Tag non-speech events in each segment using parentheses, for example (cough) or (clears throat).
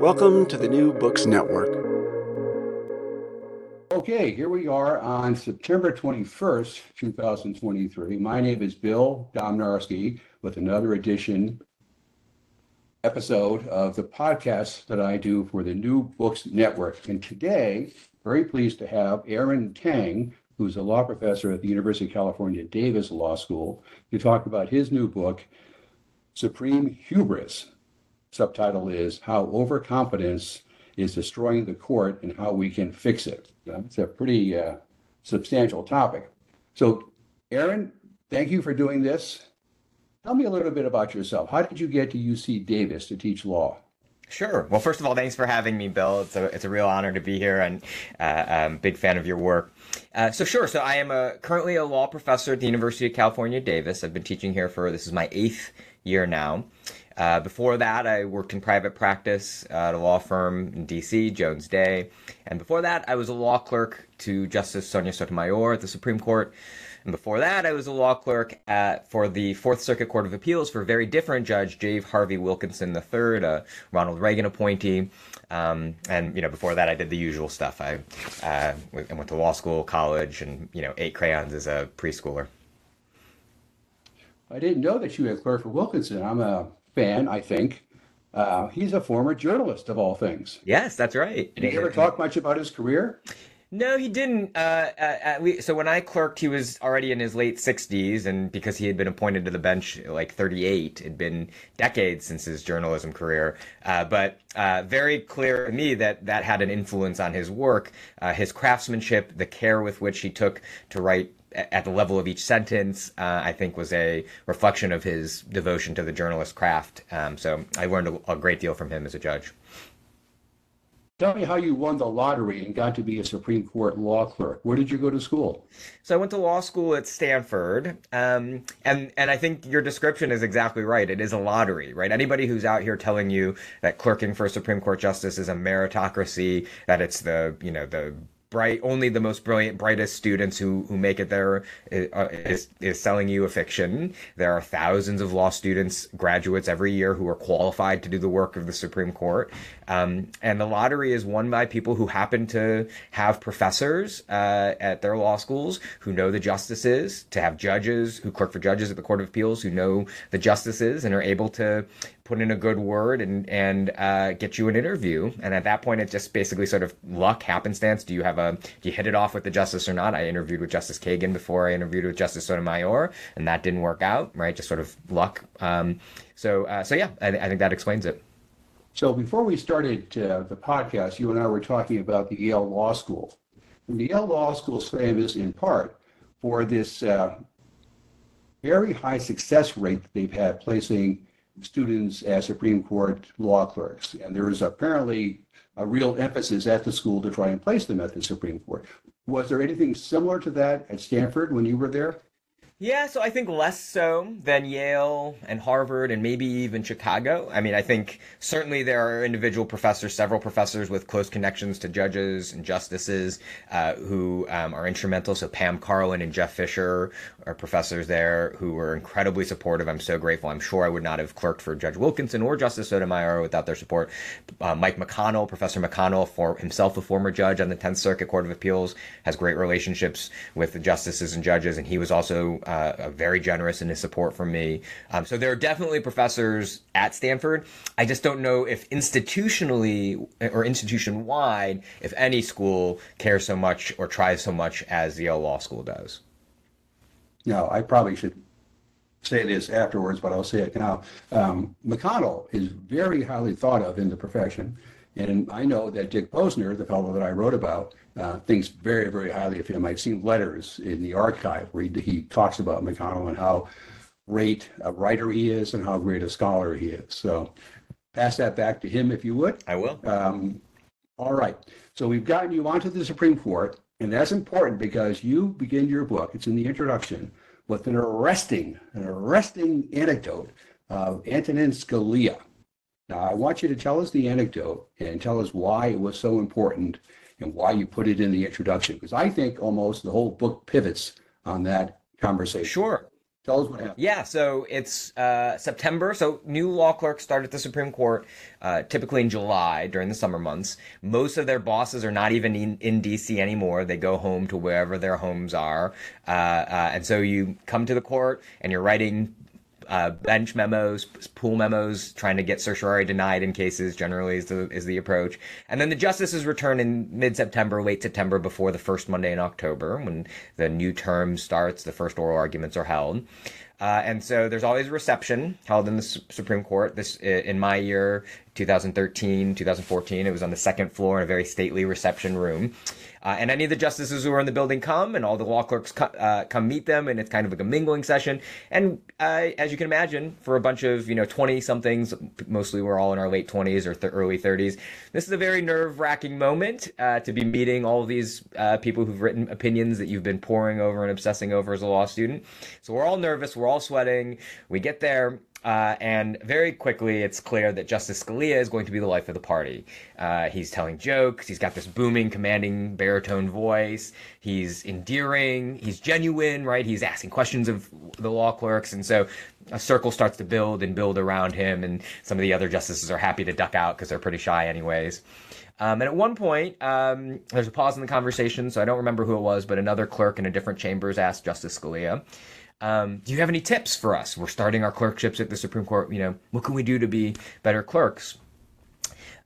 Welcome to the New Books Network. Okay, here we are on September 21st, 2023. My name is Bill Domnarski with another edition episode of the podcast that I do for the New Books Network. And today, very pleased to have Aaron Tang, who's a law professor at the University of California, Davis Law School, to talk about his new book, Supreme Hubris subtitle is How Overconfidence is Destroying the Court and How We Can Fix It. It's a pretty uh, substantial topic. So, Aaron, thank you for doing this. Tell me a little bit about yourself. How did you get to UC Davis to teach law? Sure. Well, first of all, thanks for having me, Bill. It's a it's a real honor to be here, and uh, I'm a big fan of your work. Uh, so sure. So I am a, currently a law professor at the University of California, Davis. I've been teaching here for this is my eighth year now. Uh, before that, I worked in private practice at a law firm in DC, Jones Day. And before that, I was a law clerk to Justice Sonia Sotomayor at the Supreme Court. And before that, I was a law clerk at, for the Fourth Circuit Court of Appeals for a very different judge, J. Harvie Wilkinson III, a Ronald Reagan appointee. Um, and you know, before that, I did the usual stuff. I, uh, went to law school, college, and you know, ate crayons as a preschooler. I didn't know that you had for Wilkinson. I'm a fan, I think. Uh, he's a former journalist of all things. Yes, that's right. Did he ever talk much about his career? No, he didn't. Uh, at least, so when I clerked, he was already in his late 60s, and because he had been appointed to the bench like 38, it'd been decades since his journalism career. Uh, but uh, very clear to me that that had an influence on his work, uh, his craftsmanship, the care with which he took to write at the level of each sentence, uh, I think was a reflection of his devotion to the journalist craft. Um, so I learned a, a, great deal from him as a judge. Tell me how you won the lottery and got to be a Supreme Court law clerk. Where did you go to school? So I went to law school at Stanford, um, and and I think your description is exactly right. It is a lottery, right? Anybody who's out here telling you that clerking for a Supreme Court justice is a meritocracy, that it's the you know the bright only the most brilliant brightest students who who make it there uh, is is selling you a fiction. There are thousands of law students graduates every year who are qualified to do the work of the supreme court. Um, and the lottery is won by people who happen to have professors uh, at their law schools who know the justices to have judges who clerk for judges at the court of appeals who know the justices and are able to put in a good word and and uh, get you an interview. And at that point, it's just basically sort of luck, happenstance. Do you have a do you hit it off with the justice or not? I interviewed with Justice Kagan before I interviewed with Justice Sotomayor, and that didn't work out. Right, just sort of luck. Um, so uh, so yeah, I, I, think that explains it. So before we started uh, the podcast, you and I were talking about the Yale Law School. And the Yale Law School is famous in part for this uh, very high success rate that they've had placing students as Supreme Court law clerks. And there is apparently a real emphasis at the school to try and place them at the Supreme Court. Was there anything similar to that at Stanford when you were there? Yeah, so I think less so than Yale and Harvard and maybe even Chicago. I mean, I think certainly there are individual professors, several professors with close connections to judges and justices uh, who um, are instrumental. So Pam Karlan and Jeff Fisher are professors there who were incredibly supportive. I'm so grateful. I'm sure I would not have clerked for Judge Wilkinson or Justice Sotomayor without their support. Uh, Mike McConnell, Professor McConnell, for himself a former judge on the 10th Circuit Court of Appeals, has great relationships with the justices and judges, and he was also uh, very generous in his support for me. Um, so there are definitely professors at Stanford. I just don't know if institutionally or institution wide, if any school cares so much or tries so much as Yale Law School does. No, I probably should say this afterwards, but I'll say it now. Um, McConnell is very highly thought of in the profession. And I know that Dick Posner, the fellow that I wrote about, uh, thinks very, very highly of him. I've seen letters in the archive where he, he talks about McConnell and how great a writer he is and how great a scholar he is. So pass that back to him if you would. I will. Um, all right. So we've gotten you onto the Supreme Court, and that's important because you begin your book, it's in the introduction, with an arresting, an arresting anecdote of Antonin Scalia. Now, I want you to tell us the anecdote and tell us why it was so important and why you put it in the introduction, because I think almost the whole book pivots on that conversation. Sure. Tell us what happened. Yeah, so it's uh, September. So new law clerks start at the Supreme Court uh, typically in July during the summer months. Most of their bosses are not even in, in DC anymore. They go home to wherever their homes are. Uh, uh and so you come to the court and you're writing uh, bench memos, pool memos, trying to get certiorari denied in cases generally is the is the approach. And then the justices return in mid September, late September, before the first Monday in October, when the new term starts. The first oral arguments are held. Uh, and so there's always a reception held in the Supreme Court. This in my year, 2013, 2014, it was on the second floor in a very stately reception room. Uh, and any of the justices who are in the building come, and all the law clerks co- uh, come meet them, and it's kind of like a mingling session. And uh, as you can imagine, for a bunch of you know twenty somethings, mostly we're all in our late twenties or th- early thirties. This is a very nerve wracking moment uh, to be meeting all these uh, people who've written opinions that you've been poring over and obsessing over as a law student. So we're all nervous, we're sweating. We get there, uh, and very quickly, it's clear that Justice Scalia is going to be the life of the party. Uh, he's telling jokes. He's got this booming, commanding baritone voice. He's endearing. He's genuine, right? He's asking questions of the law clerks. And so a circle starts to build and build around him. And some of the other justices are happy to duck out because they're pretty shy, anyways. Um, and at one point, um, there's a pause in the conversation, so I don't remember who it was, but another clerk in a different chambers asked Justice Scalia, um, do you have any tips for us? We're starting our clerkships at the Supreme Court. You know, what can we do to be better clerks?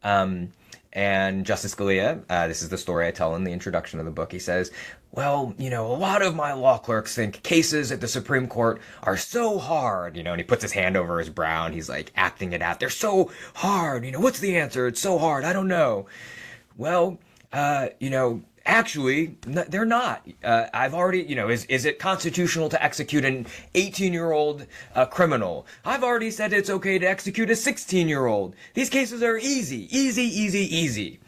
Um, and Justice Scalia, uh, this is the story I tell in the introduction of the book. He says, Well, you know, a lot of my law clerks think cases at the Supreme Court are so hard, you know, and he puts his hand over his brow and he's like acting it out. They're so hard. You know, what's the answer? It's so hard. I don't know. Well, uh, you know, Actually, they're not. Uh, I've already, you know, is is it constitutional to execute an 18 year old uh, criminal? I've already said it's okay to execute a 16 year old. These cases are easy, easy, easy, easy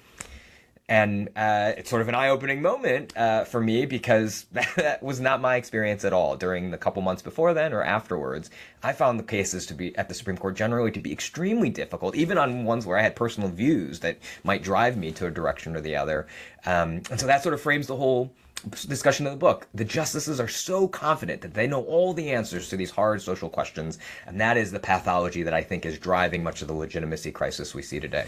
and uh, it's sort of an eye-opening moment uh, for me because that, (laughs) that, was not my experience at all during the couple months before then or afterwards. I found the cases to be at the Supreme Court generally to be extremely difficult, even on ones where I had personal views that might drive me to a direction or the other. Um, and so that sort of frames the whole discussion of the book. The justices are so confident that they know all the answers to these hard social questions, and that is the pathology that I think is driving much of the legitimacy crisis we see today.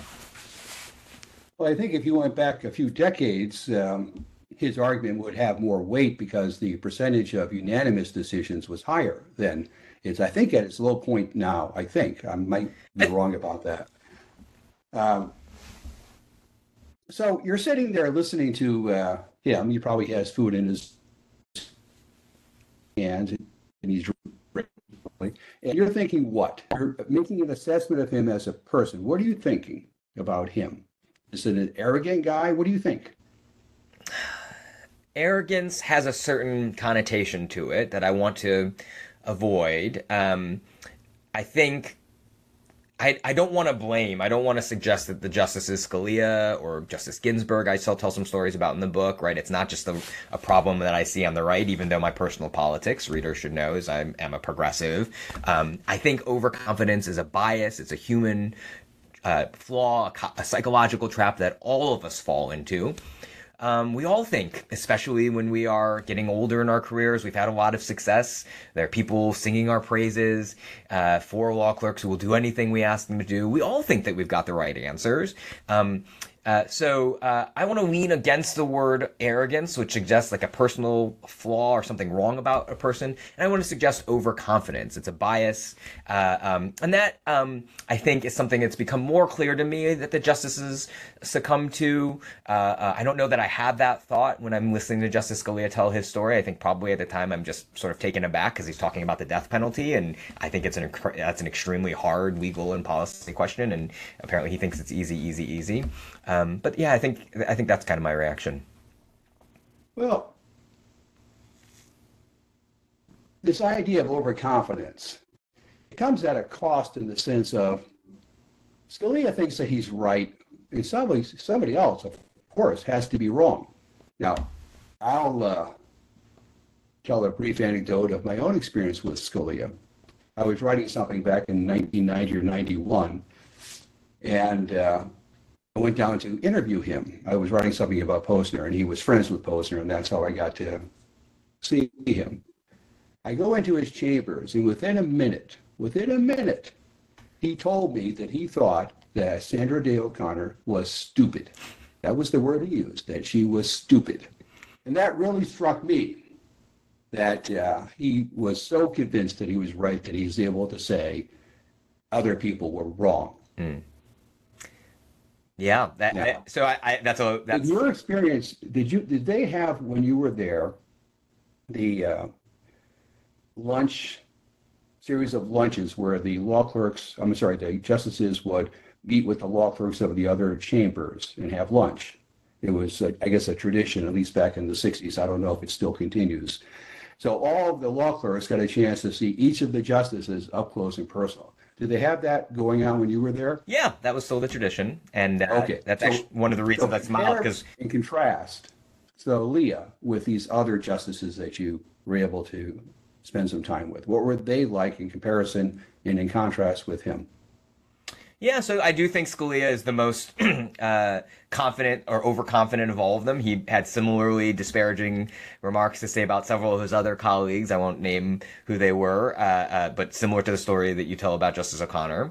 Well, I think if you went back a few decades, um, his argument would have more weight because the percentage of unanimous decisions was higher than it's, I think, at its low point now. I think I might be wrong about that. Um, so you're sitting there listening to uh, him. He probably has food in his hands and he's drinking. And you're thinking what? You're making an assessment of him as a person. What are you thinking about him? Is it an arrogant guy? What do you think? (sighs) Arrogance has a certain connotation to it that I want to avoid. Um, I think I, I don't want to blame. I don't want to suggest that the Justices Scalia or Justice Ginsburg, I still tell some stories about in the book, right? It's not just a, a problem that I see on the right, even though my personal politics, readers should know, is I am a progressive. Um, I think overconfidence is a bias. It's a human uh, flaw, a, a, psychological trap that all of us fall into. Um, we all think, especially when we are getting older in our careers, we've had a lot of success. There are people singing our praises uh, for law clerks who will do anything we ask them to do. We all think that we've got the right answers. Um, Uh, so uh, I want to lean against the word arrogance, which suggests like a personal flaw or something wrong about a person, and I want to suggest overconfidence. It's a bias, uh, um, and that um, I think is something that's become more clear to me that the justices succumb to. Uh, uh, I don't know that I have that thought when I'm listening to Justice Scalia tell his story. I think probably at the time I'm just sort of taken aback because he's talking about the death penalty, and I think it's an that's an extremely hard legal and policy question, and apparently he thinks it's easy, easy, easy. Um, but yeah, I think I think that's kind of my reaction. Well, this idea of overconfidence it comes at a cost in the sense of Scalia thinks that he's right, and somebody somebody else, of course, has to be wrong. Now, I'll uh, tell a brief anecdote of my own experience with Scalia. I was writing something back in 1990 or 91, and uh, I went down to interview him. I was writing something about Posner, and he was friends with Posner, and that's how I got to see him. I go into his chambers, and within a minute, within a minute, he told me that he thought that Sandra Day O'Connor was stupid. That was the word he used, that she was stupid. And that really struck me that uh, he was so convinced that he was right that he was able to say other people were wrong. Mm. Yeah. That, I, so I, I, that's a that's in your experience. Did you did they have when you were there the uh, lunch series of lunches where the law clerks, I'm sorry, the justices would meet with the law clerks of the other chambers and have lunch. It was, uh, I guess, a tradition, at least back in the 60s. I don't know if it still continues. So all of the law clerks got a chance to see each of the justices up close and personal. Did they have that going on when you were there? Yeah, that was still the tradition, and uh, okay, that's so, actually one of the reasons so that's mild because in contrast, Scalia with these other justices that you were able to spend some time with, what were they like in comparison and in contrast with him? Yeah, so I do think Scalia is the most (clears throat) uh, confident or overconfident of all of them. He had similarly disparaging remarks to say about several of his other colleagues. I won't name who they were, uh, uh, but similar to the story that you tell about Justice O'Connor.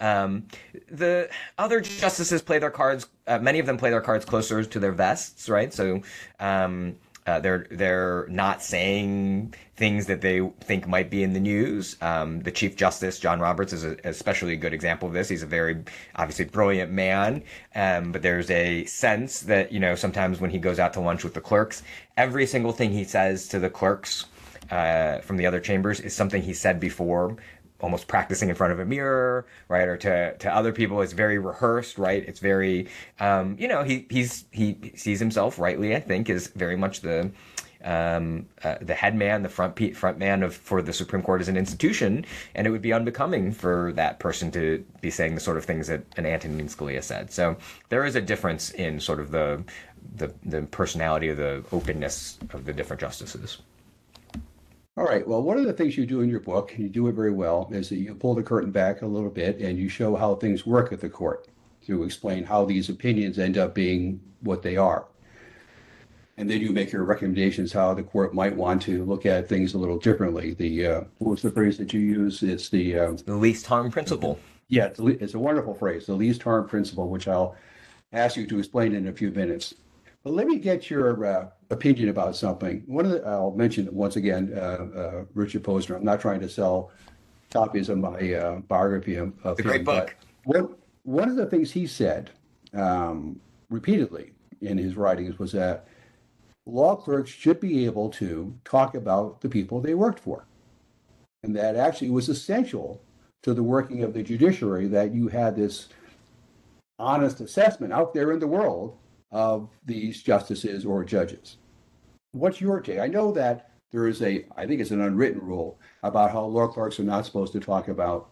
Um, the other justices play their cards. Uh, many of them play their cards closer to their vests, right? So um, uh, they're they're not saying things that they think might be in the news. Um, the Chief Justice John Roberts is a, especially a good example of this. He's a very obviously brilliant man, um, but there's a sense that you know sometimes when he goes out to lunch with the clerks, every single thing he says to the clerks uh, from the other chambers is something he said before almost practicing in front of a mirror, right? Or to, to other people, it's very rehearsed, right? It's very, um, you know, he, he's, he sees himself rightly, I think, is very much the, um, uh, the head man, the front pe- front man of for the Supreme Court as an institution, and it would be unbecoming for that person to be saying the sort of things that an Antonin Scalia said. So there is a difference in sort of the the, the personality of the openness of the different justices. All right. Well, one of the things you do in your book, and you do it very well, is that you pull the curtain back a little bit and you show how things work at the court to explain how these opinions end up being what they are. And then you make your recommendations how the court might want to look at things a little differently. The uh, what was the phrase that you use? It's the uh, the least harm principle. Yeah, it's, it's a wonderful phrase, the least harm principle, which I'll ask you to explain in a few minutes. But let me get your uh, opinion about something. One of the, I'll mention once again, uh, uh, Richard Posner. I'm not trying to sell copies of my uh, biography of, of him. Great book. One, one of the things he said um, repeatedly in his writings was that law clerks should be able to talk about the people they worked for, and that actually was essential to the working of the judiciary that you had this honest assessment out there in the world of these justices or judges. What's your take? I know that there is a, I think it's an unwritten rule about how law clerks are not supposed to talk about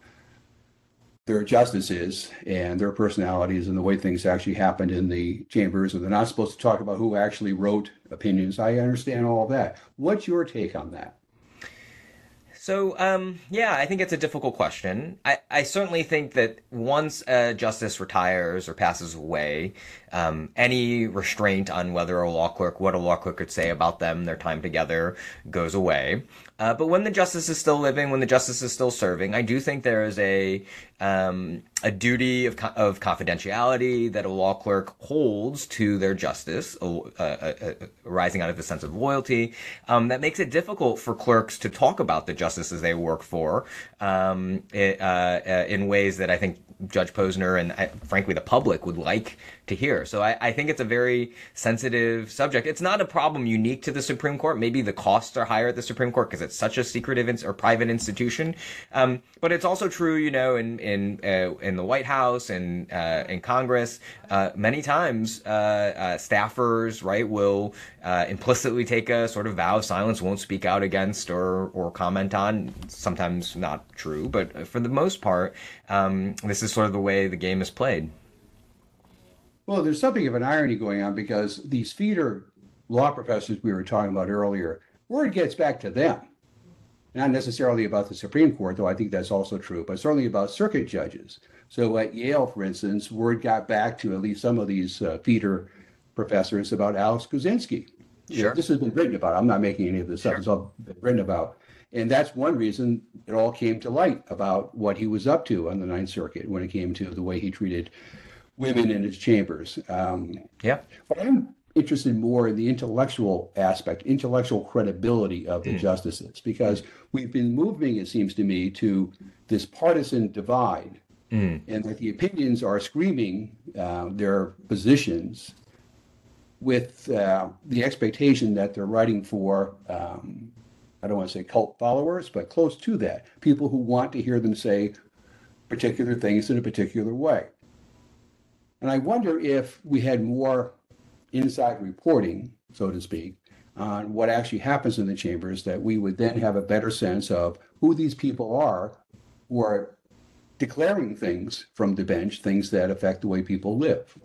their justices and their personalities and the way things actually happened in the chambers, and they're not supposed to talk about who actually wrote opinions. I understand all that. What's your take on that? So, um, yeah, I think it's a difficult question. I, I certainly think that once a justice retires or passes away, um, any restraint on whether a law clerk, what a law clerk could say about them, their time together, goes away. Uh, but when the justice is still living, when the justice is still serving, I do think there is a um, a duty of, of confidentiality that a law clerk holds to their justice, uh, uh, uh, arising out of a sense of loyalty, um, that makes it difficult for clerks to talk about the justices they work for um, it, uh, uh, in ways that I think Judge Posner and uh, frankly the public would like to hear. So I, I, think it's a very sensitive subject. It's not a problem unique to the Supreme Court. Maybe the costs are higher at the Supreme Court because it's such a secretive ins- or private institution. Um, but it's also true, you know, in in uh, in the White House and uh, in Congress, uh, many times uh, uh, staffers, right, will implicitly take a sort of vow of silence, won't speak out against or or comment on. Sometimes not true, but for the most part, um, this is sort of the way the game is played. Well, there's something of an irony going on because these feeder law professors we were talking about earlier, word gets back to them. Not necessarily about the Supreme Court, though I think that's also true, but certainly about circuit judges. So at Yale, for instance, word got back to at least some of these uh, feeder professors about Alex Kozinski. Sure. Know, this has been written about. I'm not making any of this sure. up. It's all been written about. And that's one reason it all came to light about what he was up to on the Ninth Circuit when it came to the way he treated women in his chambers. Um, yeah. But I'm interested more in the intellectual aspect, intellectual credibility of the mm. justices, because we've been moving, it seems to me, to this partisan divide, mm. and that the opinions are screaming uh, their positions with uh, the expectation that they're writing for. Um, I don't want to say cult followers, but close to that. People who want to hear them say particular things in a particular way. And I wonder if we had more inside reporting, so to speak, on what actually happens in the chambers, that we would then have a better sense of who these people are who are declaring things from the bench, things that affect the way people live.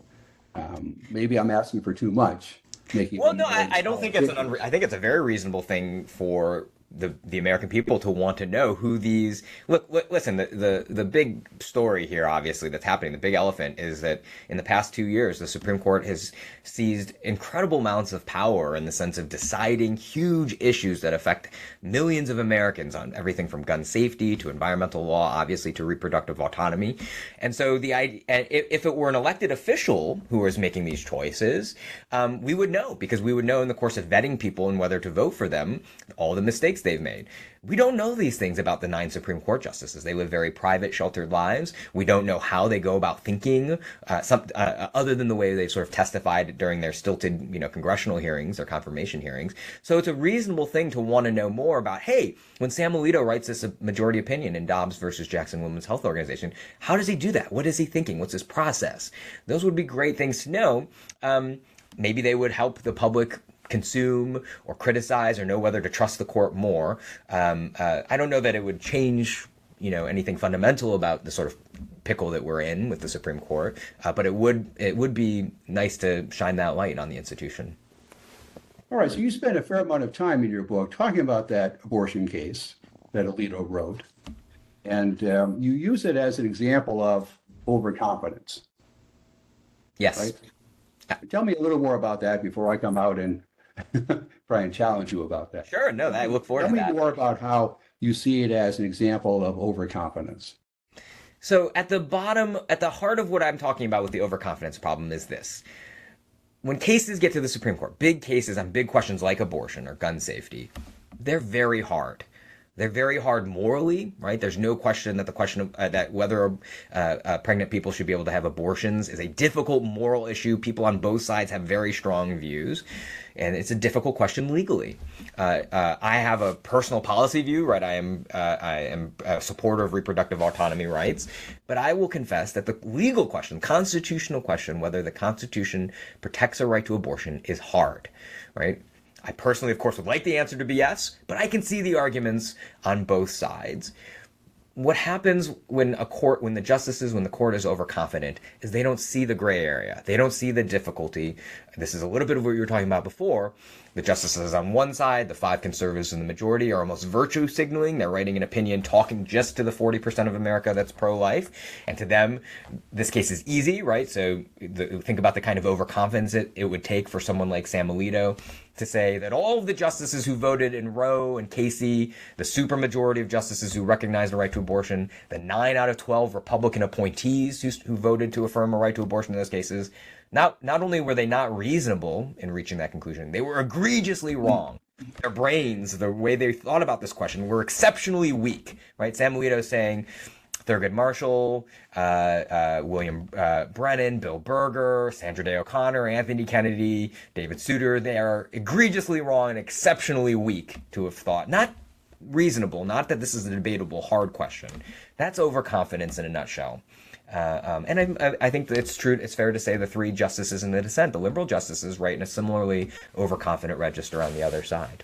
Um, maybe I'm asking for too much. Making well, no, I, I, don't think it's an. Unre- I think it's a very reasonable thing for the the American people to want to know who these look, look listen the, the the big story here obviously that's happening the big elephant is that in the past 2 years the Supreme Court has seized incredible amounts of power in the sense of deciding huge issues that affect millions of Americans on everything from gun safety to environmental law obviously to reproductive autonomy. And so the if it were an elected official who was making these choices um, we would know because we would know in the course of vetting people and whether to vote for them all the mistakes they've made. We don't know these things about the nine Supreme Court justices. They live very private, sheltered lives. We don't know how they go about thinking, uh, some, uh, other than the way they sort of testified during their stilted, you know, congressional hearings or confirmation hearings. So it's a reasonable thing to want to know more about. Hey, when Sam Alito writes this majority opinion in Dobbs versus Jackson Women's Health Organization, how does he do that? What is he thinking? What's his process? Those would be great things to know. Um, maybe they would help the public consume or criticize or know whether to trust the court more. Um, uh, I don't know that it would change, you know, anything fundamental about the sort of pickle that we're in with the Supreme Court, uh, but it would it would be nice to shine that light on the institution. All right, so you spent a fair amount of time in your book talking about that abortion case that Alito wrote, and um, you use it as an example of overconfidence. Yes. Right? Tell me a little more about that before I come out and (laughs) try and challenge you about that. Sure. No, I look forward Tell to that. Tell me more about how you see it as an example of overconfidence. So, at the bottom, at the heart of what I'm talking about with the overconfidence problem is this. When cases get to the Supreme Court, big cases on big questions like abortion or gun safety, they're very hard. They're very hard morally, right? There's no question that the question of uh, that whether uh, uh, pregnant people should be able to have abortions is a difficult moral issue. People on both sides have very strong views, and it's a difficult question legally. Uh, uh, I have a personal policy view, right? I am I am a supporter of reproductive autonomy rights, but I will confess that the legal question, constitutional question, whether the Constitution protects a right to abortion, is hard, right? I personally, of course, would like the answer to be yes, but I can see the arguments on both sides. What happens when a court, when the justices, when the court is overconfident, is they don't see the gray area. They don't see the difficulty. This is a little bit of what you were talking about before. The justices on one side, the five conservatives in the majority are almost virtue signaling. They're writing an opinion talking just to the 40% of America that's pro life. And to them, this case is easy, right? So the, think about the kind of overconfidence it, it would take for someone like Sam Alito to say that all of the justices who voted in Roe and Casey, the supermajority of justices who recognized the right to abortion, the nine out of 12 Republican appointees who, who voted to affirm a right to abortion in those cases, not, not only were they not reasonable in reaching that conclusion, they were egregiously wrong. Their brains, the way they thought about this question, were exceptionally weak, right? Sam Alito saying, Thurgood Marshall, uh, uh, William uh, Brennan, Bill Burger, Sandra Day O'Connor, Anthony Kennedy, David Souter. They are egregiously wrong and exceptionally weak to have thought. Not reasonable, not that this is a debatable hard question. That's overconfidence in a nutshell. Uh, um, and I, I, think it's true. It's fair to say the three justices in the dissent, the liberal justices, write in a similarly overconfident register on the other side.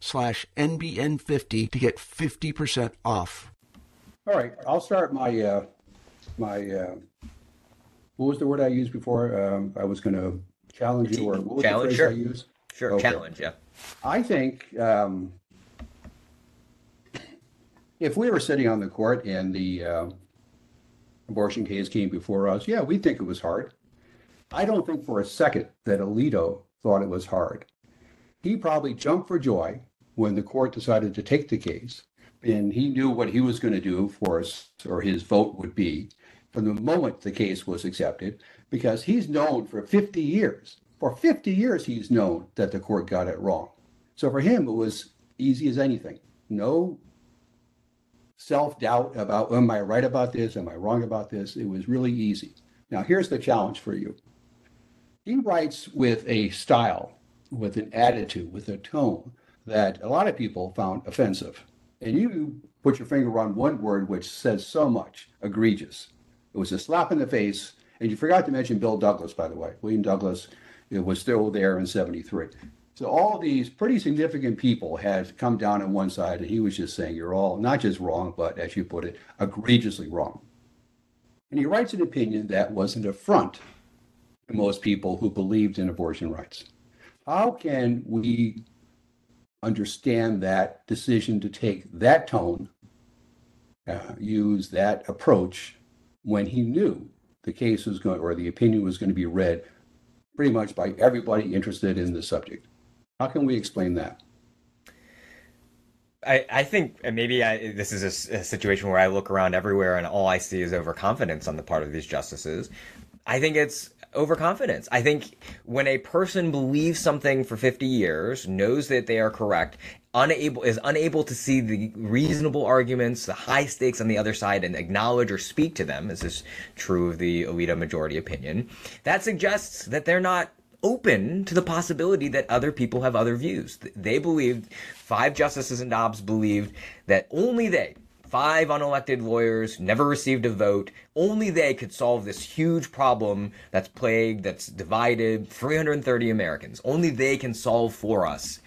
slash NBN50 to get 50% off. All right, I'll start my, uh, my, uh, what was the word I used before? Um, I was going to challenge you, or what was challenge, the sure. I used? Sure, Okay. challenge, yeah. I think um, if we were sitting on the court and the uh, abortion case came before us, yeah, we think it was hard. I don't think for a second that Alito thought it was hard. He probably jumped for joy when the court decided to take the case, and he knew what he was going to do for us, or his vote would be, from the moment the case was accepted, because he's known for 50 years. For 50 years, he's known that the court got it wrong. So for him, it was easy as anything. No self doubt about, am I right about this? Am I wrong about this? It was really easy. Now, here's the challenge for you. He writes with a style, with an attitude, with a tone that a lot of people found offensive. And you put your finger on one word which says so much egregious. It was a slap in the face. And you forgot to mention Bill Douglas, by the way. William Douglas was still there in 73. So all these pretty significant people had come down on one side, and he was just saying, You're all not just wrong, but as you put it, egregiously wrong. And he writes an opinion that was an affront to most people who believed in abortion rights. How can we understand that decision to take that tone, uh, use that approach when he knew the case was going or the opinion was going to be read pretty much by everybody interested in the subject? How can we explain that? I, I think and maybe I, this is a situation where I look around everywhere and all I see is overconfidence on the part of these justices. I think it's overconfidence. I think when a person believes something for 50 years, knows that they are correct, unable is unable to see the reasonable arguments, the high stakes on the other side and acknowledge or speak to them, as is true of the Alito majority opinion, that suggests that they're not open to the possibility that other people have other views. They believed, five justices and Dobbs believed that only they, five unelected lawyers, never received a vote, only they could solve this huge problem that's plagued, that's divided 330 Americans. Only they can solve for us.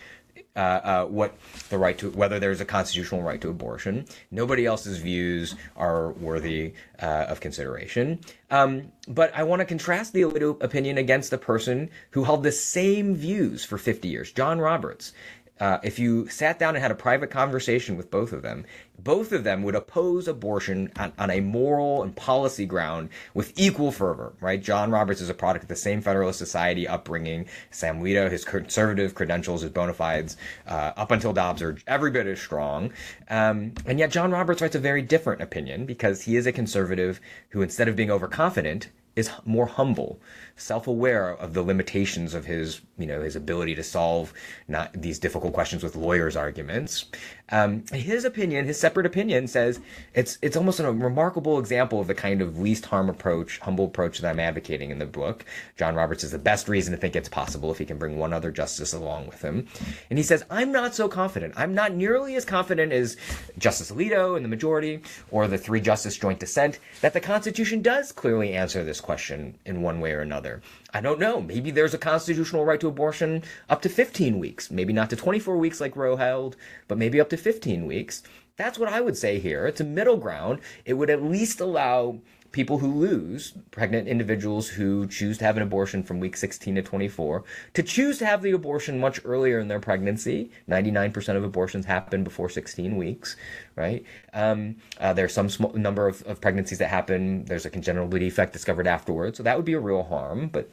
Uh, uh, what the right to whether there's a constitutional right to abortion. Nobody else's views are worthy uh, of consideration. Um, but I want to contrast the opinion against the person who held the same views for 50 years, John Roberts. Uh, if you sat down and had a private conversation with both of them, both of them would oppose abortion on, on, a moral and policy ground with equal fervor, right? John Roberts is a product of the same Federalist Society upbringing. Sam Alito, his conservative credentials, his bona fides, uh, up until Dobbs are every bit as strong. Um, and yet John Roberts writes a very different opinion because he is a conservative who, instead of being overconfident, is more humble, self-aware of the limitations of his, you know, his ability to solve not these difficult questions with lawyers' arguments. Um, his opinion, his separate opinion, says it's it's almost a remarkable example of the kind of least harm approach, humble approach that I'm advocating in the book. John Roberts is the best reason to think it's possible if he can bring one other justice along with him, and he says I'm not so confident. I'm not nearly as confident as Justice Alito and the majority or the three justice joint dissent that the Constitution does clearly answer this question in one way or another. I don't know. Maybe there's a constitutional right to abortion up to 15 weeks. Maybe not to 24 weeks like Roe held, but maybe up to 15 weeks. That's what I would say here. It's a middle ground. It would at least allow people who lose, pregnant individuals who choose to have an abortion from week 16 to 24, to choose to have the abortion much earlier in their pregnancy. 99% of abortions happen before 16 weeks, right? Um, uh, there's some small number of, of pregnancies that happen. There's a congenital defect discovered afterwards, so that would be a real harm. But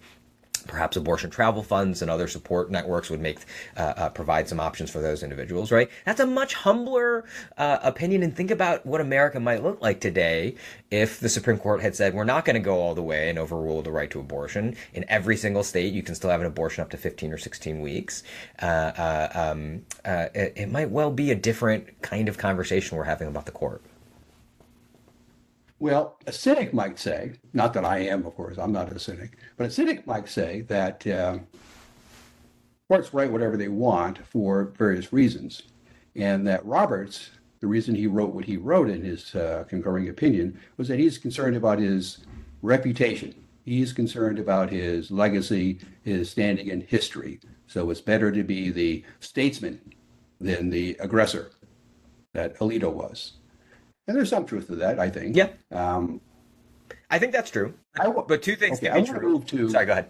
perhaps abortion travel funds and other support networks would make uh, uh, provide some options for those individuals right? That's a much humbler uh, opinion and think about what america might look like today if the supreme court had said we're not going to go all the way and overrule the right to abortion. In every single state you can still have an abortion up to 15 or 16 weeks. Uh, uh, um, uh, it, it might well be a different kind of conversation we're having about the court well, a cynic might say, not that I am, of course, I'm not a cynic, but a cynic might say that uh, courts write whatever they want for various reasons, and that Roberts, the reason he wrote what he wrote in his uh, concurring opinion was that he's concerned about his reputation. He's concerned about his legacy, his standing in history. So it's better to be the statesman than the aggressor that Alito was. And there's some truth to that, I think. Yeah. Um, I think that's true. but two things okay, I true. Move to, Sorry, go ahead.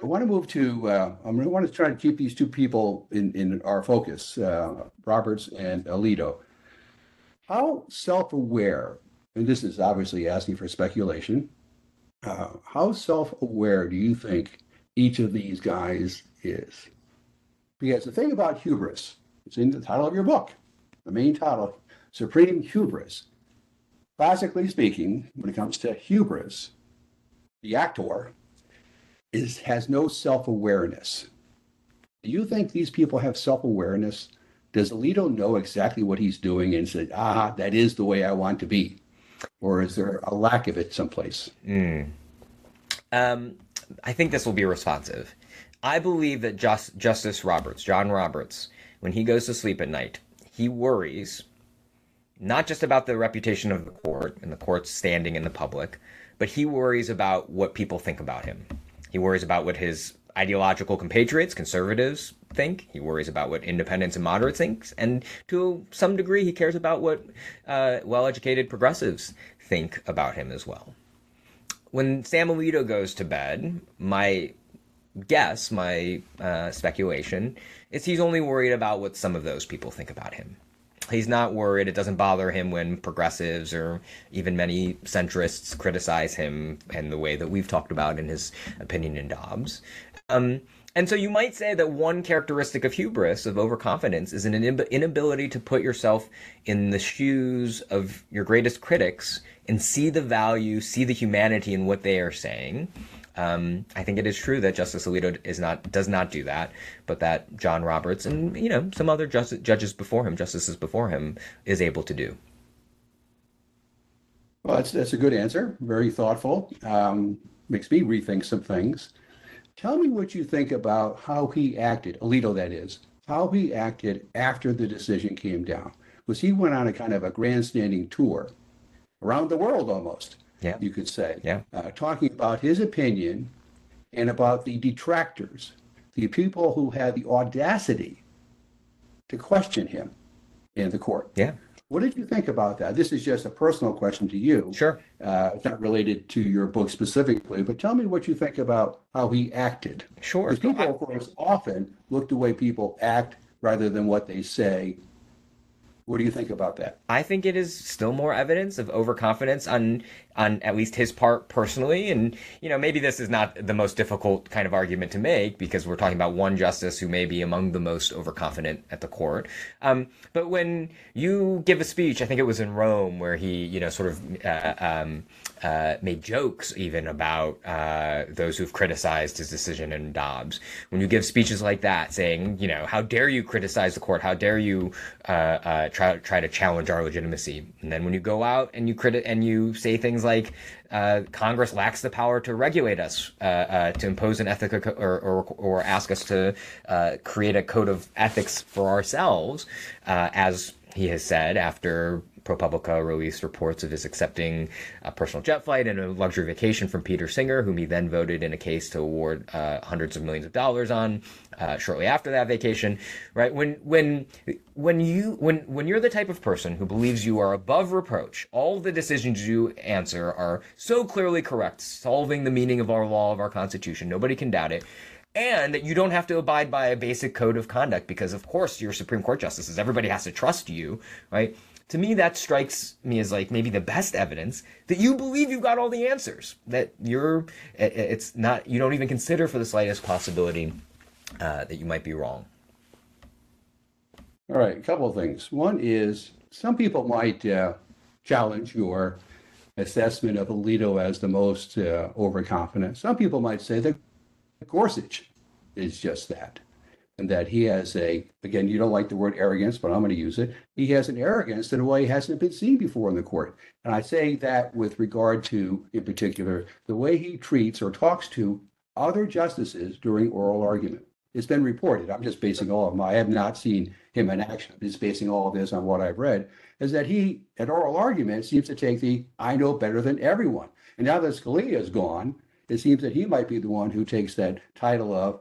I want to move to. Uh, to want to try to keep these two people in in our focus, uh, Roberts and Alito. How self-aware, and this is obviously asking for speculation. Uh, how self-aware do you think each of these guys is? Because the thing about hubris, it's in the title of your book, the main title, supreme hubris. Classically speaking, when it comes to hubris, the actor is has no self-awareness. Do you think these people have self-awareness? Does Alito know exactly what he's doing and said, ah, that is the way I want to be? Or is there a lack of it someplace? Mm. Um, I think this will be responsive. I believe that Just, Justice Roberts, John Roberts, when he goes to sleep at night, he worries not just about the reputation of the court and the court's standing in the public, but he worries about what people think about him. He worries about what his ideological compatriots, conservatives, think. He worries about what independents and moderates think, and to some degree, he cares about what uh, well-educated progressives think about him as well. When Sam Alito goes to bed, my guess, my uh, speculation, is he's only worried about what some of those people think about him he's not worried. It doesn't bother him when progressives or even many centrists criticize him and the way that we've talked about in his opinion in Dobbs. Um, and so you might say that one characteristic of hubris, of overconfidence, is an inability to put yourself in the shoes of your greatest critics and see the value, see the humanity in what they are saying um, I think it is true that Justice Alito is not does not do that, but that John Roberts and you know some other just, judges before him, justices before him, is able to do. Well, that's that's a good answer. Very thoughtful. Um, makes me rethink some things. Tell me what you think about how he acted, Alito, that is, how he acted after the decision came down. Was he went on a kind of a grandstanding tour around the world almost? Yeah. you could say, yeah. uh, talking about his opinion and about the detractors, the people who had the audacity to question him in the court. Yeah. What did you think about that? This is just a personal question to you. Sure. Uh, it's not related to your book specifically, but tell me what you think about how he acted. Sure. Because people, of course, often look the way people act rather than what they say What do you think about that? I think it is still more evidence of overconfidence on on at least his part personally. And, you know, maybe this is not the most difficult kind of argument to make because we're talking about one justice who may be among the most overconfident at the court. Um, but when you give a speech, I think it was in Rome where he, you know, sort of uh, um, uh, made jokes even about uh, those who've criticized his decision in Dobbs. When you give speeches like that, saying, you know, how dare you criticize the court? How dare you uh, uh, try try to challenge our legitimacy? And then when you go out and you crit and you say things like uh, Congress lacks the power to regulate us, uh, uh, to impose an ethic or, or, or ask us to uh, create a code of ethics for ourselves, as he has said after ProPublica released reports of his accepting a personal jet flight and a luxury vacation from Peter Singer, whom he then voted in a case to award uh, hundreds of millions of dollars on uh, shortly after that vacation. Right when when when you when when you're the type of person who believes you are above reproach, all the decisions you answer are so clearly correct, solving the meaning of our law of our Constitution. Nobody can doubt it and that you don't have to abide by a basic code of conduct because of course you're supreme court justices everybody has to trust you right to me that strikes me as like maybe the best evidence that you believe you've got all the answers that you're it's not you don't even consider for the slightest possibility uh, that you might be wrong. All right a couple of things. One is some people might uh, challenge your assessment of alito as the most uh, overconfident. Some people might say that gorsuch is just that and that he has a again you don't like the word arrogance but i'm going to use it. He has an arrogance in a way hasn't been seen before in the court. And i say that with regard to in particular the way he treats or talks to other justices during oral argument. It's been reported i'm just basing all of my i have not seen him in action. I'm just basing all of this on what i've read is that he at oral argument seems to take the i know better than everyone. And now that scalia is gone it seems that he might be the one who takes that title of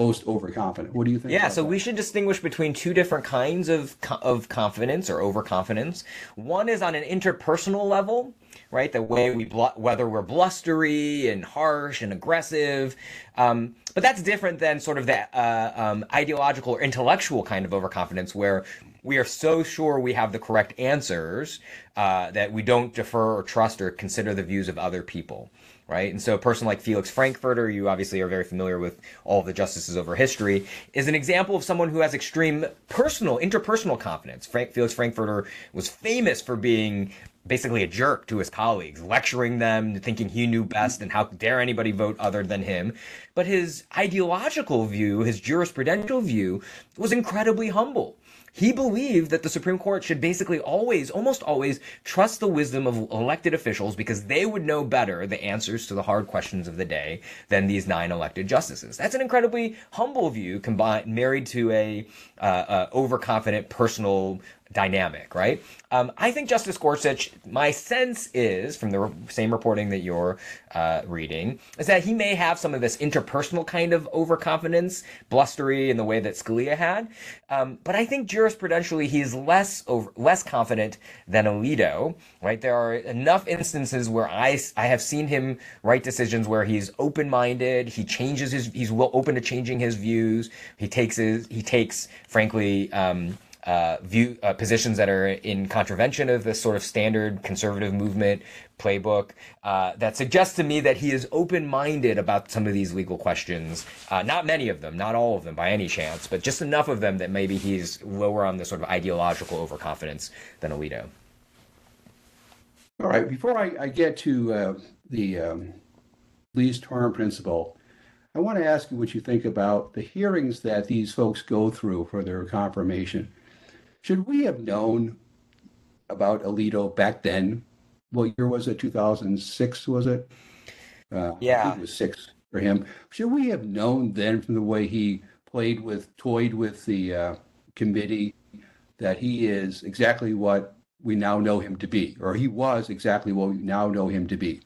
most overconfident. What do you think? Yeah, so that? we should distinguish between two different kinds of of confidence or overconfidence. One is on an interpersonal level, right? The way we bl- whether we're blustery and harsh and aggressive, um, but that's different than sort of that uh, um, ideological or intellectual kind of overconfidence where we are so sure we have the correct answers uh, that we don't defer or trust or consider the views of other people right? And so a person like Felix Frankfurter, you obviously are very familiar with all the justices over history, is an example of someone who has extreme personal, interpersonal confidence. Frank, Felix Frankfurter was famous for being basically a jerk to his colleagues, lecturing them, thinking he knew best and how dare anybody vote other than him. But his ideological view, his jurisprudential view, was incredibly humble. He believed that the Supreme Court should basically always, almost always, trust the wisdom of elected officials because they would know better the answers to the hard questions of the day than these nine elected justices. That's an incredibly humble view combined, married to a uh, uh, overconfident personal dynamic, right? Um, I think Justice Gorsuch, my sense is, from the re- same reporting that you're uh, reading, is that he may have some of this interpersonal kind of overconfidence, blustery in the way that Scalia had. Um, but I think jurisprudentially he's less over, less confident than Alito, right? There are enough instances where I, I have seen him write decisions where he's open-minded, he changes his, he's open to changing his views, he takes his, he takes, frankly, um, uh, view uh, positions that are in contravention of this sort of standard conservative movement playbook uh, that suggests to me that he is open-minded about some of these legal questions. Uh, not many of them, not all of them by any chance, but just enough of them that maybe he's lower on the sort of ideological overconfidence than Alito. All right. Before I, I get to uh, the um, least harm principle, I want to ask you what you think about the hearings that these folks go through for their confirmation. Should we have known about Alito back then? What year was it? 2006, was it? Uh, yeah. it was six for him. Should we have known then from the way he played with, toyed with the uh, committee, that he is exactly what we now know him to be, or he was exactly what we now know him to be?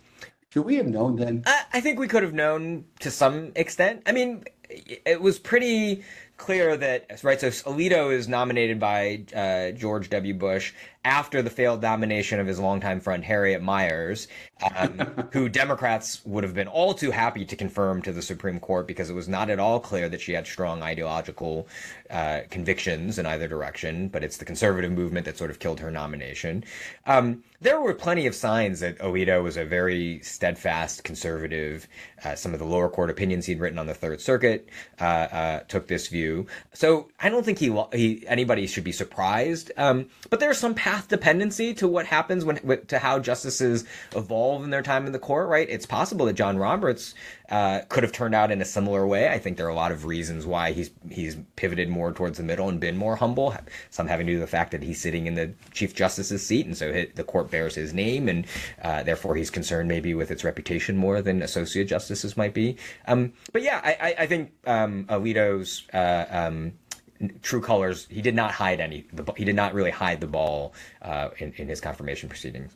Should we have known then? I, I think we could have known to some extent. I mean, it was pretty clear that right. So Alito is nominated by uh, George W. Bush after the failed nomination of his longtime friend Harriet Miers, um, (laughs) who Democrats would have been all too happy to confirm to the Supreme Court because it was not at all clear that she had strong ideological uh, convictions in either direction. But it's the conservative movement that sort of killed her nomination. Um, there were plenty of signs that Alito was a very steadfast conservative. Uh, some of the lower court opinions he'd written on the Third Circuit uh, uh took this view. So I don't think he, he anybody should be surprised. Um, but there's some path dependency to what happens when to how justices evolve in their time in the court, right? It's possible that John Roberts uh, could have turned out in a similar way. I think there are a lot of reasons why he's he's pivoted more towards the middle and been more humble. Some having to do with the fact that he's sitting in the Chief Justice's seat, and so the court bears his name, and uh, therefore he's concerned maybe with its reputation more than associate justices might be. Um, but yeah, I, I think um, Alito's uh, um, true colors. He did not hide any. He did not really hide the ball uh, in in his confirmation proceedings.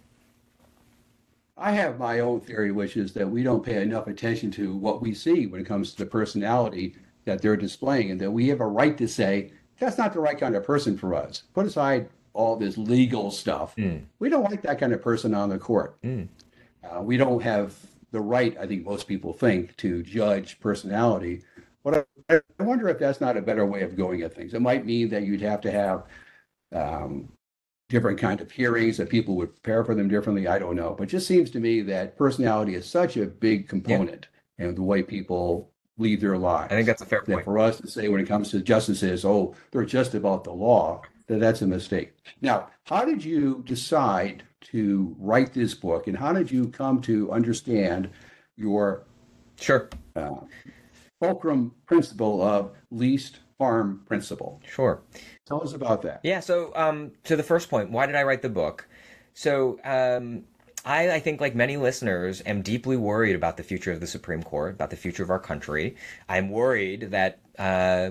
I have my own theory, which is that we don't pay enough attention to what we see when it comes to the personality that they're displaying, and that we have a right to say that's not the right kind of person for us. Put aside all this legal stuff. Mm. We don't like that kind of person on the court. Mm. Uh, we don't have the right, I think most people think, to judge personality. But I, I wonder if that's not a better way of going at things. It might mean that you'd have to have um, different kind of hearings that people would prepare for them differently. I don't know, but it just seems to me that personality is such a big component yeah. in the way people lead their lives. I think that's a fair point. For us to say when it comes to justices, oh, they're just about the law, that that's a mistake. Now, how did you decide to write this book, and how did you come to understand your sure uh, fulcrum principle of least harm principle? Sure. Tell us about that. Yeah. So, um, to the first point, why did I write the book? So, um, I, I think, like many listeners, am deeply worried about the future of the Supreme Court, about the future of our country. I'm worried that uh,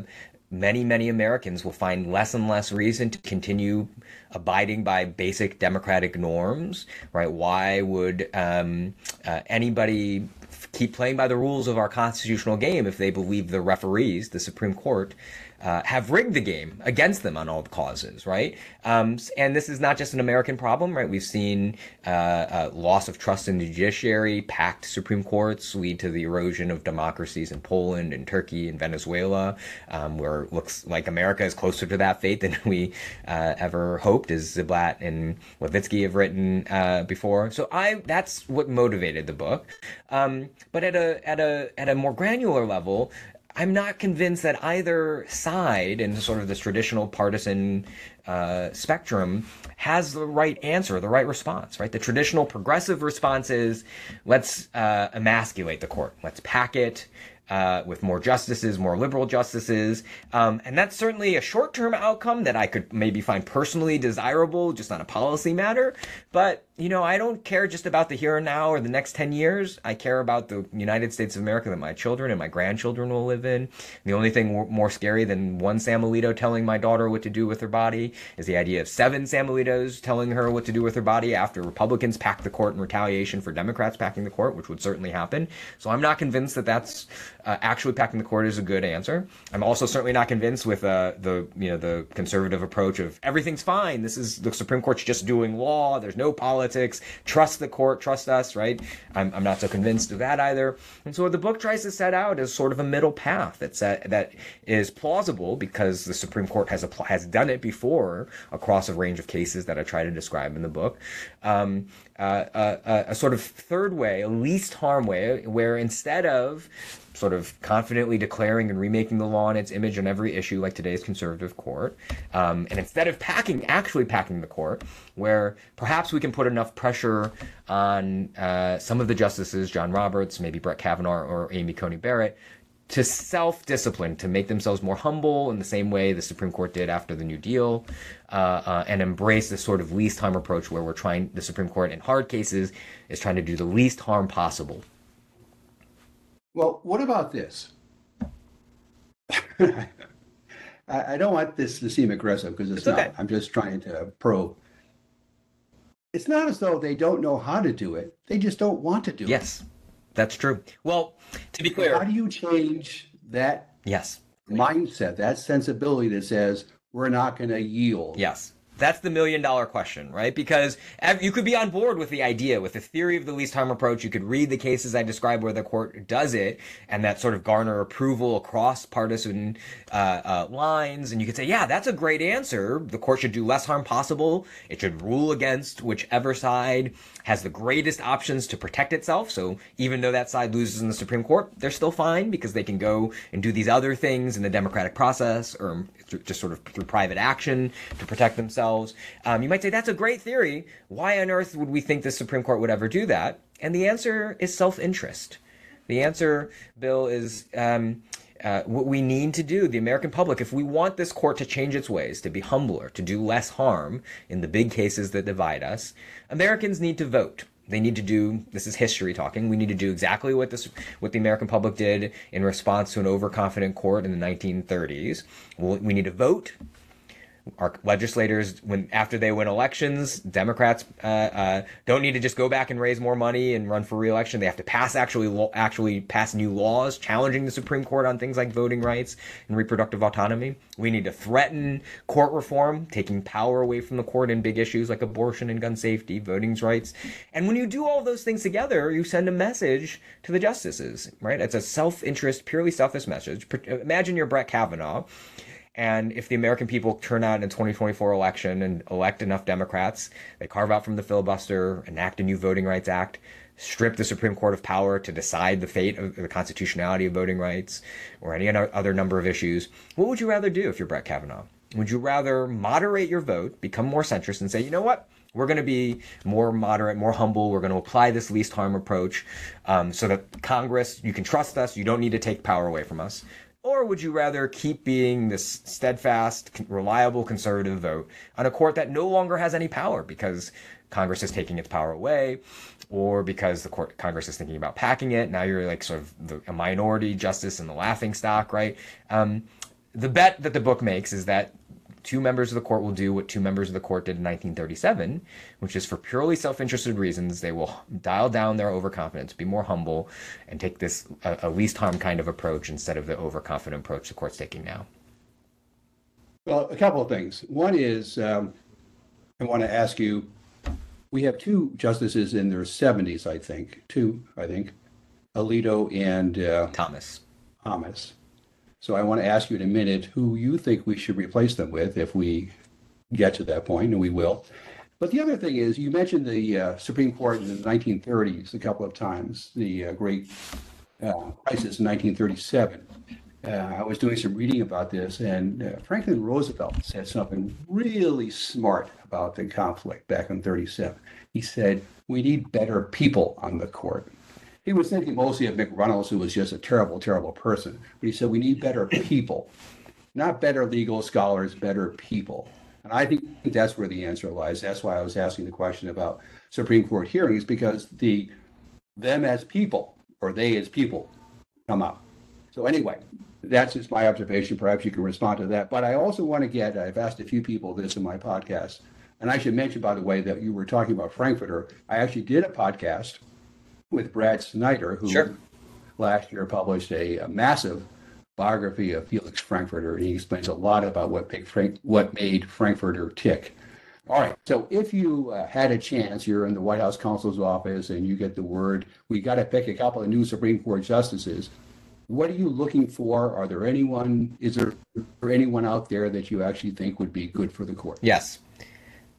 many, many Americans will find less and less reason to continue abiding by basic democratic norms, right? Why would um, uh, anybody keep playing by the rules of our constitutional game if they believe the referees, the Supreme Court, uh, have rigged the game against them on all causes, right? Um, and this is not just an American problem, right? We've seen uh, uh, loss of trust in the judiciary, packed Supreme Courts lead to the erosion of democracies in Poland and Turkey and Venezuela, um, where it looks like America is closer to that fate than (laughs) we uh, ever hoped, as Ziblatt and Levitsky have written uh, before. So I that's what motivated the book. Um, but at a at a at a more granular level, I'm not convinced that either side in sort of this traditional partisan uh, spectrum has the right answer, the right response, right? The traditional progressive response is let's uh, emasculate the court, let's pack it, uh, with more justices, more liberal justices. Um, and that's certainly a short term outcome that I could maybe find personally desirable, just on a policy matter. But, you know, I don't care just about the here and now or the next 10 years. I care about the United States of America that my children and my grandchildren will live in. The only thing more scary than one Sam Alito telling my daughter what to do with her body is the idea of seven Sam Alitos telling her what to do with her body after Republicans pack the court in retaliation for Democrats packing the court, which would certainly happen. So I'm not convinced that that's uh, actually packing the court is a good answer. I'm also certainly not convinced with uh, the you know the conservative approach of everything's fine. This is the Supreme Court's just doing law. There's no politics. Trust the court. Trust us. Right. I'm, I'm not so convinced of that either. And so the book tries to set out as sort of a middle path that's that is plausible because the Supreme Court has apl- has done it before across a range of cases that I try to describe in the book. Um, uh, a, uh, uh, a, sort of third way, a least harm way, where instead of sort of confidently declaring and remaking the law in its image on every issue like today's conservative court. Um, and instead of packing, actually packing the court, where perhaps we can put enough pressure on uh, some of the justices, John Roberts, maybe Brett Kavanaugh or Amy Coney Barrett, to self discipline, to make themselves more humble in the same way the Supreme Court did after the New Deal, uh, uh, and embrace this sort of least harm approach where we're trying, the Supreme Court in hard cases is trying to do the least harm possible well, what about this? (laughs) I, I, don't want this to seem aggressive because it's, it's, not. Okay. I'm just trying to probe. It's not as though they don't know how to do it. They just don't want to do yes, it. Yes, that's true. Well, to be clear, how do you change that? Yes. mindset, that sensibility that says we're not going to yield. Yes. That's the million dollar question, right? Because you could be on board with the idea, with the theory of the least harm approach. You could read the cases I described where the court does it and that sort of garner approval across partisan uh, uh, lines. And you could say, yeah, that's a great answer. The court should do less harm possible. It should rule against whichever side has the greatest options to protect itself. So even though that side loses in the Supreme Court, they're still fine because they can go and do these other things in the democratic process or just sort of through private action to protect themselves. Um, you might say that's a great theory. Why on earth would we think the Supreme Court would ever do that? And the answer is self-interest. The answer, Bill, is um, uh, what we need to do, the American public, if we want this court to change its ways, to be humbler, to do less harm in the big cases that divide us, Americans need to vote. They need to do this is history talking. We need to do exactly what this what the American public did in response to an overconfident court in the 1930s. We need to vote our legislators, when after they win elections, Democrats uh, uh, don't need to just go back and raise more money and run for reelection. They have to pass actually actually pass new laws challenging the Supreme Court on things like voting rights and reproductive autonomy. We need to threaten court reform, taking power away from the court in big issues like abortion and gun safety, voting rights. And when you do all those things together, you send a message to the justices, right? It's a self-interest, purely selfish message. Imagine you're Brett Kavanaugh and if the American people turn out in a 2024 election and elect enough Democrats, they carve out from the filibuster, enact a new Voting Rights Act, strip the Supreme Court of power to decide the fate of the constitutionality of voting rights or any other number of issues, what would you rather do if you're Brett Kavanaugh? Would you rather moderate your vote, become more centrist, and say, you know what? We're going to be more moderate, more humble. We're going to apply this least harm approach um, so that Congress, you can trust us. You don't need to take power away from us. Or would you rather keep being this steadfast, reliable conservative vote on a court that no longer has any power because Congress is taking its power away, or because the court Congress is thinking about packing it? Now you're like sort of the, a minority justice in the laughing stock, right? Um, the bet that the book makes is that two members of the court will do what two members of the court did in 1937, which is for purely self-interested reasons, they will dial down their overconfidence, be more humble, and take this a, a least harm kind of approach instead of the overconfident approach the court's taking now. Well, a couple of things. One is um, I want to ask you. We have two justices in their 70s, I think. Two, I think, Alito and uh, Thomas. Thomas. So I want to ask you in a minute who you think we should replace them with if we get to that point, and we will. But the other thing is, you mentioned the uh, Supreme Court in the 1930s a couple of times, the uh, great uh, crisis in 1937. Uh, I was doing some reading about this, and uh, Franklin Roosevelt said something really smart about the conflict back in 37. He said, We need better people on the court. He was thinking mostly of McReynolds, who was just a terrible, terrible person. But he said, we need better people, not better legal scholars, better people. And I think that's where the answer lies. That's why I was asking the question about Supreme Court hearings, because the them as people or they as people come up. So anyway, that's just my observation. Perhaps you can respond to that. But I also want to get, I've asked a few people this in my podcast. And I should mention, by the way, that you were talking about Frankfurter. I actually did a podcast with Brad Snyder, who sure. last year published a, a, massive biography of Felix Frankfurter. And he explains a lot about what, Frank, what made Frankfurter tick. All right. So if you uh, had a chance, you're in the White House counsel's office and you get the word, we got to pick a couple of new Supreme Court justices. What are you looking for? Are there anyone, is there, is there anyone out there that you actually think would be good for the court? Yes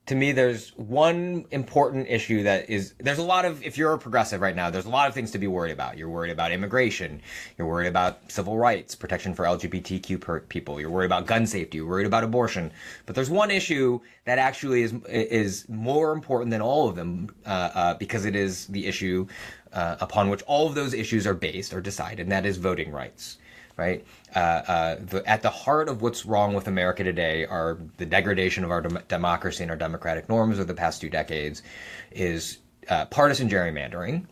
to me, there's one important issue that is there's a lot of if you're a progressive right now, there's a lot of things to be worried about. You're worried about immigration, you're worried about civil rights, protection for LGBTQ people, you're worried about gun safety, you're worried about abortion. But there's one issue that actually is is more important than all of them uh, uh, because it is the issue uh, upon which all of those issues are based or decided, and that is voting rights right? Uh, uh, the, at the heart of what's wrong with America today are the degradation of our dem- democracy and our democratic norms over the past two decades, is uh, partisan gerrymandering.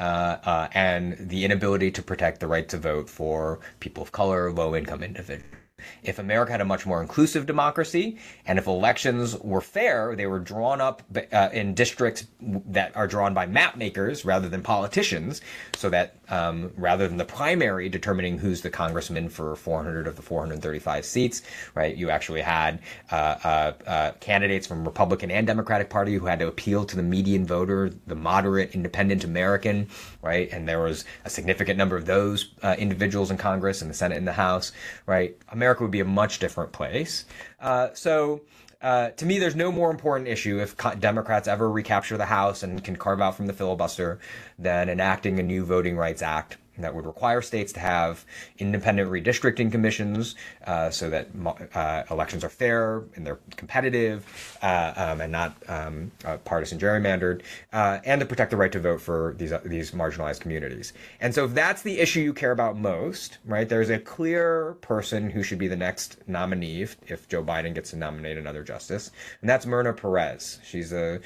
Uh, uh, and the inability to protect the right to vote for people of color, low income individuals. If America had a much more inclusive democracy, and if elections were fair, they were drawn up uh, in districts that are drawn by map makers rather than politicians, so that um, rather than the primary determining who's the congressman for 400 of the 435 seats, right? You actually had uh, uh, uh, candidates from Republican and Democratic Party who had to appeal to the median voter, the moderate independent American, right? And there was a significant number of those uh, individuals in Congress and the Senate and the House, right? America would be a much different place. Uh, so. Uh, to me, there's no more important issue if Democrats ever recapture the House and can carve out from the filibuster than enacting a new Voting Rights Act that would require states to have independent redistricting commissions uh, so that uh, elections are fair and they're competitive uh, um, and not um, uh, partisan gerrymandered, uh, and to protect the right to vote for these uh, these marginalized communities. And so, if that's the issue you care about most, right, there's a clear person who should be the next nominee if, if Joe Biden gets to nominate another justice, and that's Myrna Perez. She's a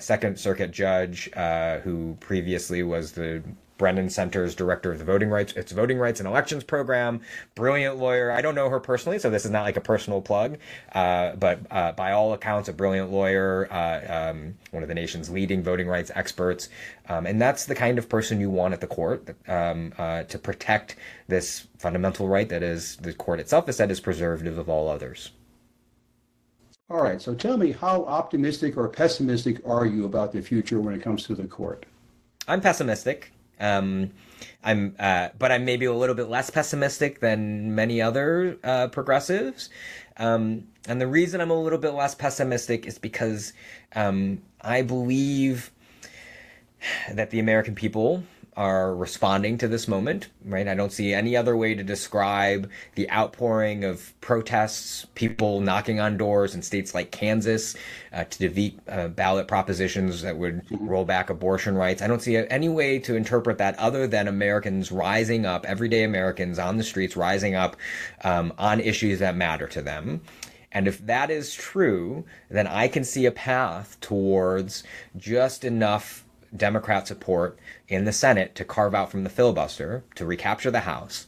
Second Circuit judge who previously was the Brennan Center's director of the voting rights, its voting rights and elections program. Brilliant lawyer. I don't know her personally, so this is not like a personal plug, uh, but uh, by all accounts, a brilliant lawyer, uh, um, one of the nation's leading voting rights experts, um, and that's the kind of person you want at the court um, uh, to protect this fundamental right that is the court itself has said is preservative of all others. All right. So tell me, how optimistic or pessimistic are you about the future when it comes to the court? I'm pessimistic. Um, I'm, uh, but I'm maybe a little bit less pessimistic than many other uh, progressives. Um, and the reason I'm a little bit less pessimistic is because um, I believe that the American people are responding to this moment, right? I don't see any other way to describe the outpouring of protests, people knocking on doors in states like Kansas uh, to defeat uh, ballot propositions that would roll back abortion rights. I don't see any way to interpret that other than Americans rising up, everyday Americans on the streets rising up um, on issues that matter to them. And if that is true, then I can see a path towards just enough Democrat support in the Senate to carve out from the filibuster to recapture the House.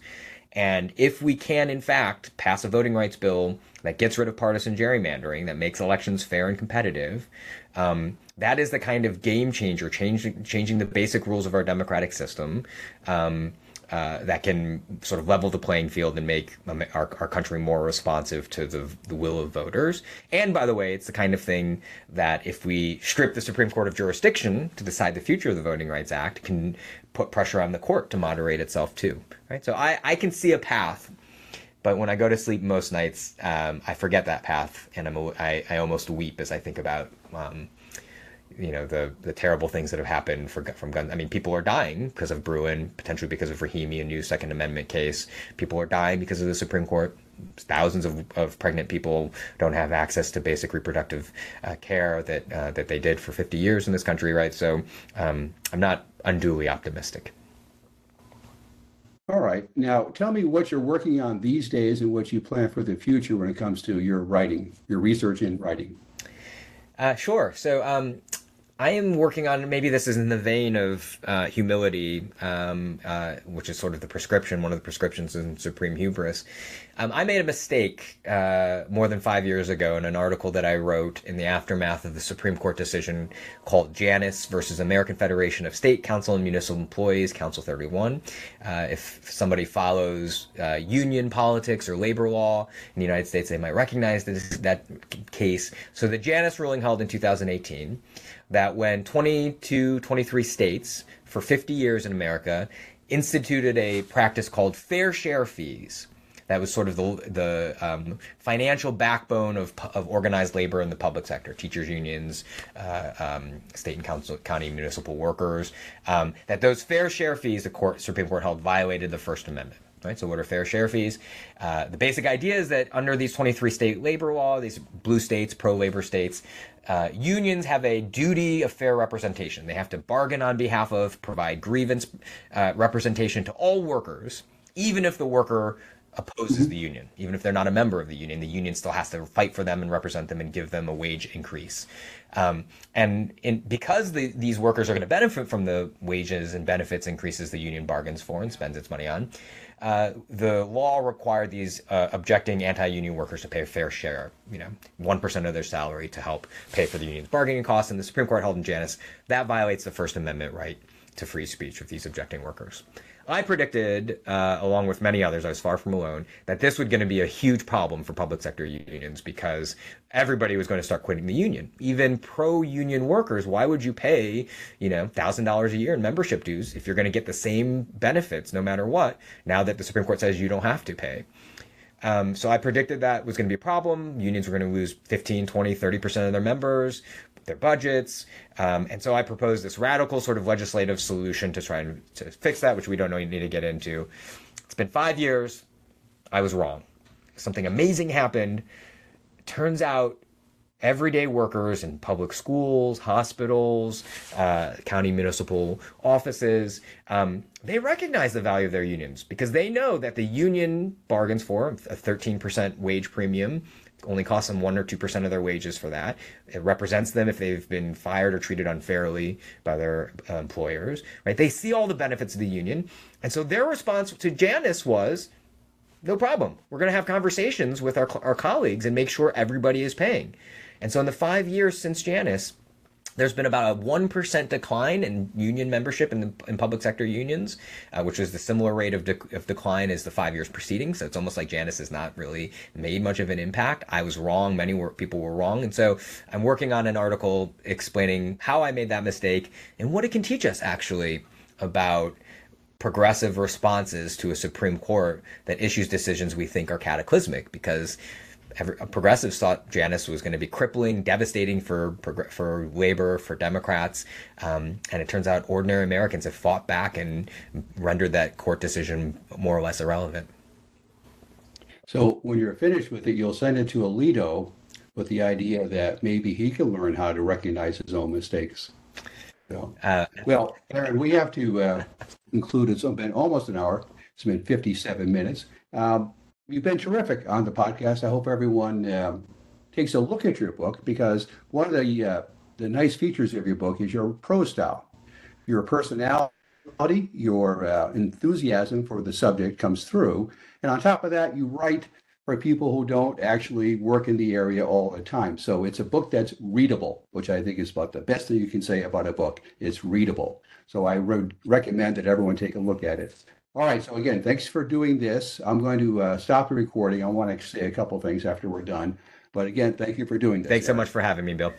And if we can, in fact, pass a voting rights bill that gets rid of partisan gerrymandering, that makes elections fair and competitive, um, that is the kind of game changer, changing changing the basic rules of our democratic system. Um, uh, that can sort of level the playing field and make our, our country more responsive to the, the will of voters. And by the way, it's the kind of thing that if we strip the Supreme Court of jurisdiction to decide the future of the Voting Rights Act, can put pressure on the court to moderate itself too. Right. So I, I can see a path. But when I go to sleep most nights, um, I forget that path, and I'm I almost weep as I think about um, you know the the terrible things that have happened for, from guns. I mean, people are dying because of Bruen, potentially because of Rahimi, a new Second Amendment case. People are dying because of the Supreme Court. Thousands of, of pregnant people don't have access to basic reproductive uh, care that uh, that they did for 50 years in this country, right? So um, I'm not unduly optimistic. All right. Now, tell me what you're working on these days and what you plan for the future when it comes to your writing, your research and writing. Uh, sure. So um, I am working on maybe this is in the vein of uh, humility, um, uh, which is sort of the prescription, one of the prescriptions in Supreme Hubris. Um, I made a mistake uh, more than five years ago in an article that I wrote in the aftermath of the Supreme Court decision called Janus versus American Federation of State Council and Municipal Employees, Council 31. Uh, if somebody follows uh, union politics or labor law in the United States, they might recognize this, that case. So the Janus ruling held in 2018 that when 22, 23 states for 50 years in America instituted a practice called fair share fees. That was sort of the the um, financial backbone of, of organized labor in the public sector, teachers unions, uh, um, state and council, county municipal workers. Um, that those fair share fees, the court, Supreme Court held, violated the First Amendment. Right? So, what are fair share fees? Uh, the basic idea is that under these 23 state labor law, these blue states, pro labor states, uh, unions have a duty of fair representation. They have to bargain on behalf of, provide grievance uh, representation to all workers, even if the worker opposes mm-hmm. the union. Even if they're not a member of the union, the union still has to fight for them and represent them and give them a wage increase. Um, and in, because the, these workers are going to benefit from the wages and benefits increases the union bargains for and spends its money on, uh, the law required these uh, objecting anti-union workers to pay a fair share, you know, one percent of their salary to help pay for the union's bargaining costs. And the Supreme Court held in Janus that violates the First Amendment right to free speech of these objecting workers. I predicted, uh, along with many others, I was far from alone, that this was going to be a huge problem for public sector unions because everybody was going to start quitting the union. Even pro-union workers, why would you pay, you know, thousand dollars a year in membership dues if you're going to get the same benefits no matter what? Now that the Supreme Court says you don't have to pay. Um, so I predicted that was going to be a problem. Unions were going to lose 15, 20, 30% of their members their budgets. Um, and so I proposed this radical sort of legislative solution to try and to fix that, which we don't you need to get into. It's been five years. I was wrong. Something amazing happened. Turns out everyday workers in public schools, hospitals, uh, county municipal offices, um, they recognize the value of their unions because they know that the union bargains for a 13% wage premium only costs them one or two percent of their wages for that. It represents them if they've been fired or treated unfairly by their uh, employers. Right? They see all the benefits of the union, and so their response to Janus was, "No problem. We're going to have conversations with our our colleagues and make sure everybody is paying." And so in the five years since Janus, there's been about a 1% decline in union membership in, the, in public sector unions, uh, which is the similar rate of, of decline as the five years preceding. So it's almost like Janus has not really made much of an impact. I was wrong. Many were, people were wrong. And so I'm working on an article explaining how I made that mistake and what it can teach us actually about progressive responses to a Supreme Court that issues decisions we think are cataclysmic because progressives thought Janus was going to be crippling, devastating for for labor, for Democrats, um, and it turns out ordinary Americans have fought back and rendered that court decision more or less irrelevant. So when you're finished with it, you'll send it to Alito with the idea that maybe he can learn how to recognize his own mistakes. So, uh, well, Aaron, we have to uh, conclude. It's been almost an hour. It's been 57 minutes. Um, You've been terrific on the podcast. I hope everyone um, takes a look at your book because one of the uh, the nice features of your book is your prose style. Your personality, your uh, enthusiasm for the subject comes through, and on top of that, you write for people who don't actually work in the area all the time. So it's a book that's readable, which I think is about the best thing you can say about a book. It's readable. So I would recommend that everyone take a look at it. All right. So again, thanks for doing this. I'm going to uh, stop the recording. I want to say a couple things after we're done. But again, thank you for doing this. Thanks so much for having me, Bill.